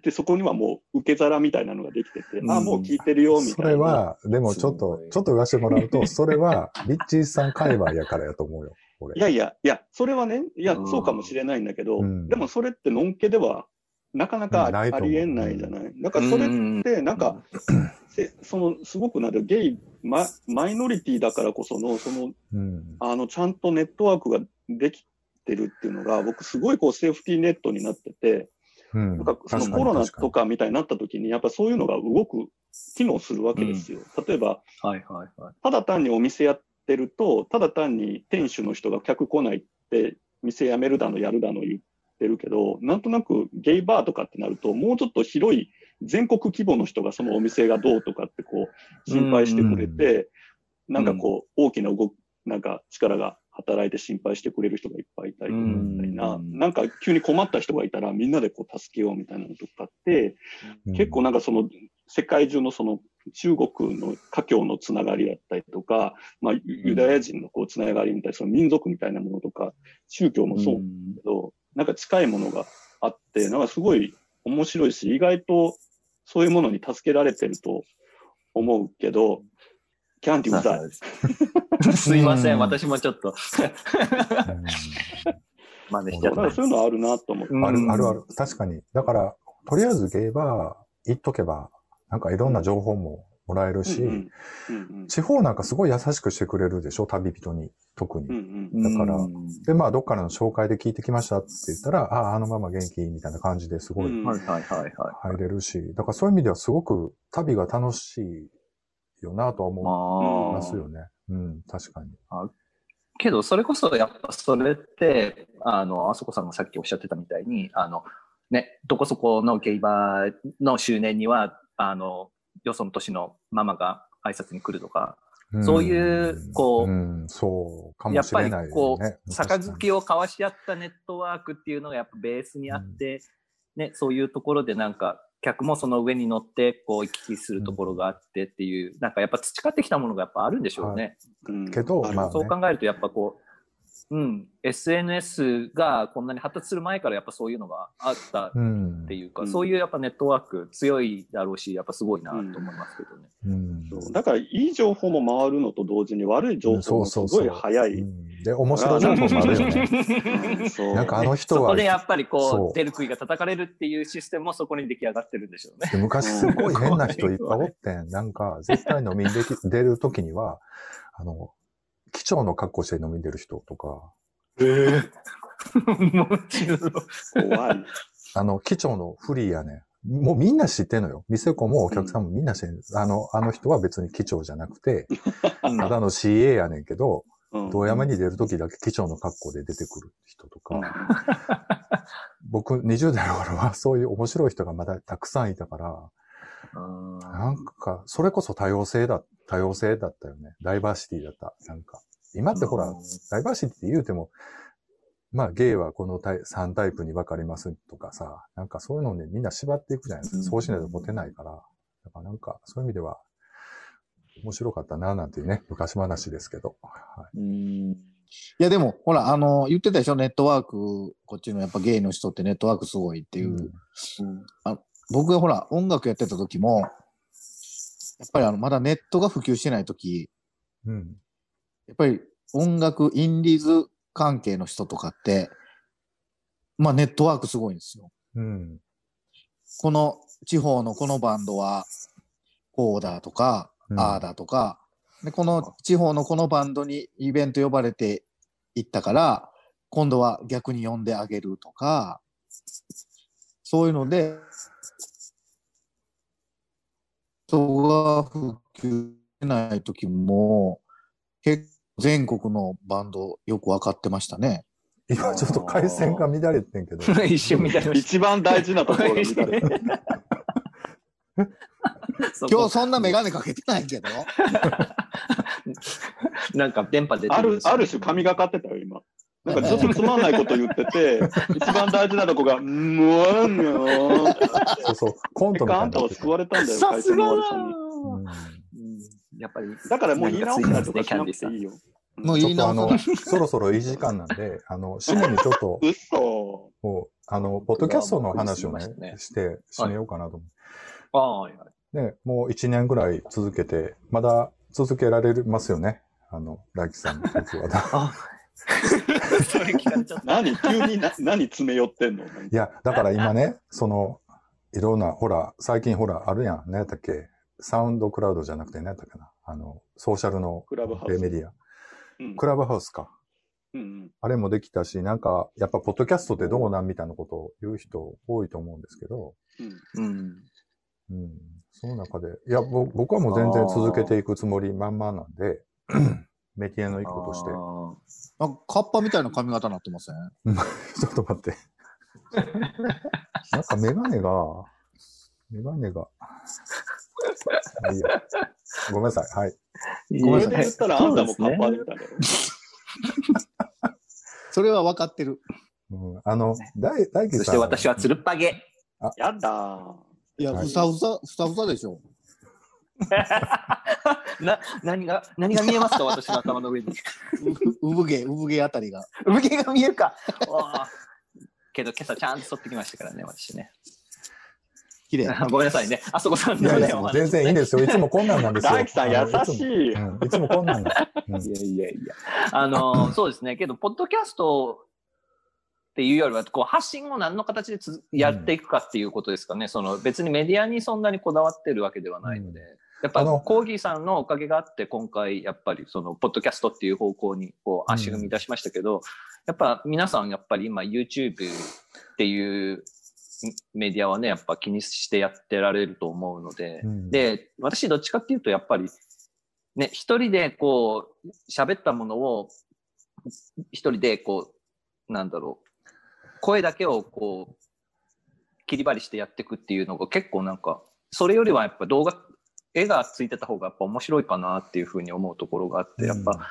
Speaker 3: で、そこにはもう受け皿みたいなのができてて、
Speaker 1: うん
Speaker 3: あ、もう聞いてるよみ
Speaker 2: そ
Speaker 3: たいな。
Speaker 2: れは、でもちょっとちょっと言わせてもらうと、それは、ビッチーさん界隈やからやと思うよ。俺。
Speaker 3: いやいや、いや、それはね、いや
Speaker 1: う、ん
Speaker 3: そうかもしれないんだけど、
Speaker 2: うん
Speaker 3: でもそれってのんけでは、なかなかありえないじゃない？だからそれって、なんか、せその、すごくなんで、ゲイ、ママイノリティだからこその、その、
Speaker 2: うん。
Speaker 3: あの、ちゃんとネットワークができてるっていうのが、僕すごいこう、セーフティーネットになってて、
Speaker 2: うん。
Speaker 3: なんかそのコロナとかみたいになった時に、やっぱそういうのが動く、機能するわけですよ。例えば、
Speaker 1: はいはいはい。
Speaker 3: ただ単にお店やってると、ただ単に店主の人が客来ないって、店辞めるだのやるだの言ってるけど、なんとなくゲイバーとかってなると、もうちょっと広い全国規模の人がそのお店がどうとかってこう、心配してくれて、なんかこう、大きな動き、なんか力が働いて心配してくれる人がいっぱいいたりとかみたいな、
Speaker 1: うん。
Speaker 3: なんか急に困った人がいたらみんなでこう助けようみたいなのとかって、
Speaker 2: うん。
Speaker 3: 結構なんかその世界中のその中国の華僑のつながりだったりとか、まあ、ユユダヤ人のこうつながりみたいな、その民族みたいなものとか、宗教もそうだけど、なんか近いものがあって、なんかすごい面白いし、意外とそういうものに助けられてると思うけど、キャンディーうざい。
Speaker 1: い。すいませ
Speaker 2: うん
Speaker 1: ん、私もちょっと真似しちゃった
Speaker 3: だから。そういうのあるなと思って。
Speaker 2: うんある、あるある。確かに。だから、とりあえずゲイバー行っとけば、なんかいろんな情報ももらえるし、
Speaker 3: うんうんうん
Speaker 2: 地方なんかすごい優しくしてくれるでしょ？旅人に、特に。
Speaker 3: うんうん
Speaker 2: だから
Speaker 1: うん
Speaker 2: で、まあ、どっかの紹介で聞いてきましたって言ったら、ああ、あのまま元気みたいな感じですごい
Speaker 3: うん
Speaker 1: はいはいはいは
Speaker 2: 入れるし、だからそういう意味ではすごく旅が楽しいよなとは
Speaker 1: い。
Speaker 2: 思い
Speaker 1: まあ
Speaker 2: ますよね。うん、確かに。
Speaker 1: けど、それこそやっぱそれって、あの、あそこさんがさっきおっしゃってたみたいに、あの、ね、どこそこのゲイバーの周年には、あの、よその年のママが挨拶に来るとか、
Speaker 2: ん
Speaker 1: そういうこう
Speaker 2: うん、そうか
Speaker 1: やっぱりこ
Speaker 2: ね。
Speaker 1: う、杯を交わし合ったネットワークっていうのがやっぱベースにあって、ね、そういうところでなんか、客もその上に乗って、こう、行き来するところがあってっていう、なんかやっぱ培ってきたものがやっぱあるんでしょうね。
Speaker 3: うん。
Speaker 2: けどまあ
Speaker 1: そう考えると、やっぱこう、うん、SNS がこんなに発達する前からやっぱそういうのがあったっ
Speaker 2: うん。
Speaker 1: ていうか、
Speaker 3: うん
Speaker 1: そういうやっぱネットワーク強いだろうし、やっぱすごいなと思いますけどね。
Speaker 2: うん
Speaker 3: そうだから、いい情報も回るのと同時に悪い情報もすごい早い。
Speaker 2: うんで、面白い情報もあるよね。なんかあの人は
Speaker 1: そこで、やっぱりこう、出る杭が叩かれるっていうシステムもそこに出来上がってるんでしょうね。
Speaker 2: で昔すごい変な人いっぱいおってん。なんか、絶対飲みに出き出るときには、あの、機長の格好して飲みに出る人とか、
Speaker 1: もちろん。
Speaker 3: 怖い。
Speaker 2: あの、機長のフリーやねん。もうみんな知ってんのよ。店子もお客さんもみんな知ってんの。あの、あの人は別に機長じゃなくて、
Speaker 1: うん
Speaker 2: ただの CA やねんけど、
Speaker 3: うん
Speaker 2: 遠山に出るときだけ機長の格好で出てくる人とか、僕20代の頃はそういう面白い人がまだたくさんいたから、
Speaker 1: うん
Speaker 2: なんか、それこそ多様性だ、多様性だったよね。ダイバーシティだった。なんか、今ってほら、ダイバーシティって言うても、まあ、ゲイはこのタイ3タイプに分かりますとかさ、なんかそういうのね、みんな縛っていくじゃないですか。
Speaker 1: うん
Speaker 2: そうしないとモテないから。だからなんか、そういう意味では、面白かったな、なんていうね、昔話ですけど。はい
Speaker 1: うん
Speaker 4: いや、でも、ほら、あの、言ってたでしょ、ネットワーク、こっちのやっぱゲイの人ってネットワークすごいっていう。僕がほら、音楽やってた時も、やっぱりあの、まだネットが普及してない時、
Speaker 2: うん。
Speaker 4: やっぱり音楽、インディーズ関係の人とかって、まあネットワークすごいんですよ。
Speaker 2: うん。
Speaker 4: この地方のこのバンドは、こうだとか、
Speaker 2: うん
Speaker 4: ああだとか、で、この地方のこのバンドにイベント呼ばれて行ったから、今度は逆に呼んであげるとか、そういうので、人が普及してない時も、結構全国のバンドよくわかってましたね。
Speaker 2: 今ちょっと回線が乱れてんけど。
Speaker 1: 一瞬みたいな。
Speaker 3: 一番大事なところが乱れてる。
Speaker 4: 今日そんなメガネかけてないけど。
Speaker 1: なんか電波出て
Speaker 3: ある、ある種神がかってたよ、今。なんかずっとつまんないこと言ってて、一番大事なとこが、むわんよ
Speaker 2: そうそう、コントみたい
Speaker 3: あんたは救われたんだよ、
Speaker 1: さ
Speaker 3: 会社
Speaker 1: すがだ
Speaker 3: のおじさんに。
Speaker 1: やっぱり。
Speaker 3: だからもう言い直したりとかしなくていいよ。
Speaker 4: もう言い
Speaker 2: ちょっとあのそろそろいい時間なんで、あの、締めにちょっと、
Speaker 3: 嘘。
Speaker 2: もう、あの、ポッドキャストの話をねして、締めようかなと思
Speaker 1: ああ、はい。
Speaker 2: ね、もう一年ぐらい続けて、まだ続けられますよね。あの、大樹さんの曲は。
Speaker 1: あそれ聞かれちゃった。
Speaker 3: 何急にな、何詰め寄ってんの？
Speaker 2: いや、だから今ね、その、いろんな、ほら、最近ほら、あるやん。何やったっけ？サウンドクラウドじゃなくて何やったかな？あの、ソーシャルの
Speaker 3: クラブハウス
Speaker 2: メディア。
Speaker 3: うん
Speaker 2: クラブハウスか。
Speaker 3: うん
Speaker 2: あれもできたし、なんか、やっぱ、ポッドキャストってどうなんみたいなことを言う人多いと思うんですけど、
Speaker 3: うん
Speaker 1: うん。
Speaker 2: うん。その中で、いや、ぼ僕はもう全然続けていくつもり満々なんで、メディアの一個として、
Speaker 4: なんかカッパみたいな髪型になってません？
Speaker 2: ちょっと待って。なんかメガネが、メガネが、まあいいや。ごめんなさい。はい。
Speaker 3: これ
Speaker 1: ごめんなさい
Speaker 3: で言ったらあんたもカッパみたいだよ。
Speaker 4: それは分かってる。
Speaker 2: うん、あの、大、大樹さん。
Speaker 1: そして私はつるっぱげ。
Speaker 3: やだ
Speaker 4: いや、
Speaker 2: はい
Speaker 4: ふさふさ、ふさふさでしょ。
Speaker 1: な、何が、何が見えますか？私の頭の上に。
Speaker 4: ううぶ毛、うぶ毛あたりが。
Speaker 1: 産毛が見えるか。けど今朝ちゃんと剃ってきましたからね、私ね。
Speaker 4: 綺麗。
Speaker 1: ごめんなさいね。あそこさんのね、
Speaker 2: 全然いいんですよ。いつもこんなんなんですよ。
Speaker 3: 大樹さん優しい。
Speaker 2: いつもうんいつもこんなんなんです。うん
Speaker 1: いやいやいや。あの、そうですね。けど、ポッドキャストっていうよりは、こう、発信を何の形でつやっていくかっていうことですかね。その、別にメディアにそんなにこだわってるわけではないので。やっぱ、コーギーさんのおかげがあって、今回、やっぱり、その、ポッドキャストっていう方向に、こう、足踏み出しましたけど、やっぱ、皆さん、やっぱり今、YouTube っていうメディアはね、やっぱ気にしてやってられると思うので、
Speaker 2: うん、
Speaker 1: で、私どっちかっていうと、やっぱり、ね、一人でこう、喋ったものを、一人でこう、なんだろう、声だけをこう、切り張りしてやっていくっていうのが結構なんか、それよりはやっぱ動画、絵がついてた方がやっぱ面白いかなっていうふうに思うところがあって、やっぱ、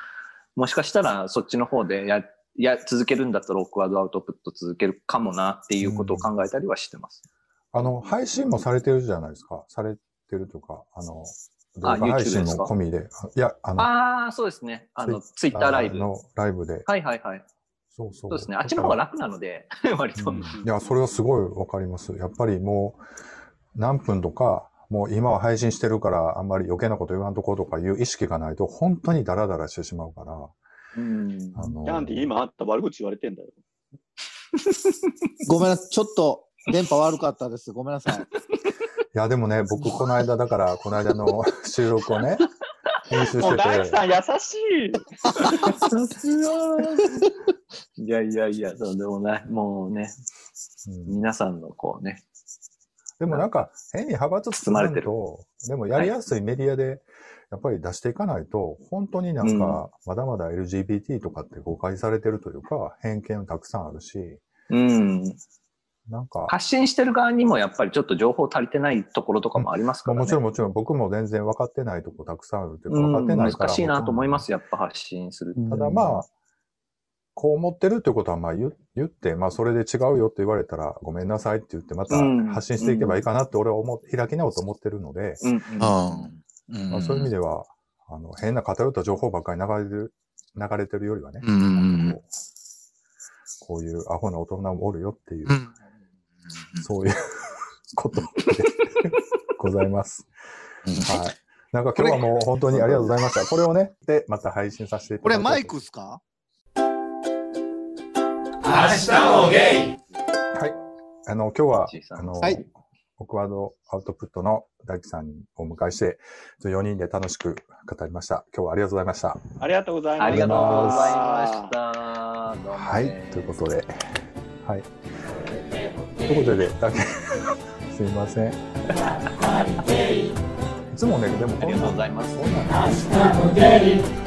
Speaker 1: もしかしたらそっちの方でや、や、続けるんだったらオークワードアウトプット続けるかもなっていうことを考えたりはしてます。
Speaker 2: あの、配信もされてるじゃないですか。されてるとか、あの、動
Speaker 1: あ
Speaker 2: 画配信も込みで。あいや、あの、
Speaker 1: ああ、そうですね。あの、ツイッターライブ。
Speaker 2: のライブで。
Speaker 1: はいはいはい。
Speaker 2: そうそう。
Speaker 1: そうですね。あっちの方が楽なので、割と。
Speaker 2: うんいや、それはすごいわかります。やっぱりもう、何分とか、もう今は配信してるから、あんまり余計なこと言わんとこうとかいう意識がないと、本当にダラダラしてしまうから、
Speaker 1: うん。
Speaker 2: あの
Speaker 3: キャンディー今あった悪口言われてんだよ。
Speaker 4: ごめんなさい。ちょっと電波悪かったです。ごめんなさい。
Speaker 2: いや、でもね、僕、この間、だから、この間の 収録をね、編集
Speaker 3: もう大
Speaker 2: してて。
Speaker 3: 地さん優しい。
Speaker 1: いやいやいや、そうでもね、もうね、
Speaker 2: うん
Speaker 1: 皆さんのこうね、
Speaker 2: でもなんか、変に派閥包まれ
Speaker 1: てる
Speaker 2: と、でもやりやすいメディアで、やっぱり出していかないと、本当になんか、まだまだ LGBT とかって誤解されてるというか、偏見たくさんあるし、
Speaker 1: うん。
Speaker 2: なんか、
Speaker 1: 発信してる側にもやっぱりちょっと情報足りてないところとかもありますからね。
Speaker 2: まあもちろんもちろん僕も全然分かってないとこたくさんあるというか、
Speaker 1: うん
Speaker 2: 分かってないから。
Speaker 1: 難しいなと思います、
Speaker 2: よ。
Speaker 1: やっぱ発信する。
Speaker 2: ただまあ、こう思ってるってことはまあ言言って、まあそれで違うよって言われたらごめんなさいって言ってまた
Speaker 1: うん
Speaker 2: 発信していけばいいかなって俺は思っ開き直って思ってるので、
Speaker 1: うん。
Speaker 4: うん。
Speaker 2: まあ、そういう意味では、あの、変な偏った情報ばっかり流れてる、流れてるよりはね、
Speaker 4: うんうん
Speaker 2: こうこういうアホな大人もおるよっていう、
Speaker 4: うん。
Speaker 2: そういうことでございます。はい。なんか今日はもう本当にありがとうございました。これをね、で、また配信させていただいて。
Speaker 4: これマイクっすか？
Speaker 5: もゲイ
Speaker 2: はい。あの、今日はあの、
Speaker 4: はい
Speaker 2: オクワードアウトプットの大樹さんをお迎えして、4人で楽しく語りました。今日はありがとうございました。
Speaker 3: ありがとうございました。
Speaker 1: ありがとうございました。
Speaker 2: はい。ということで、はい。ということで、だけ、すいません。いつもね、でもこんな
Speaker 1: ありがとうございます。
Speaker 2: こんなん
Speaker 5: 明日もゲイ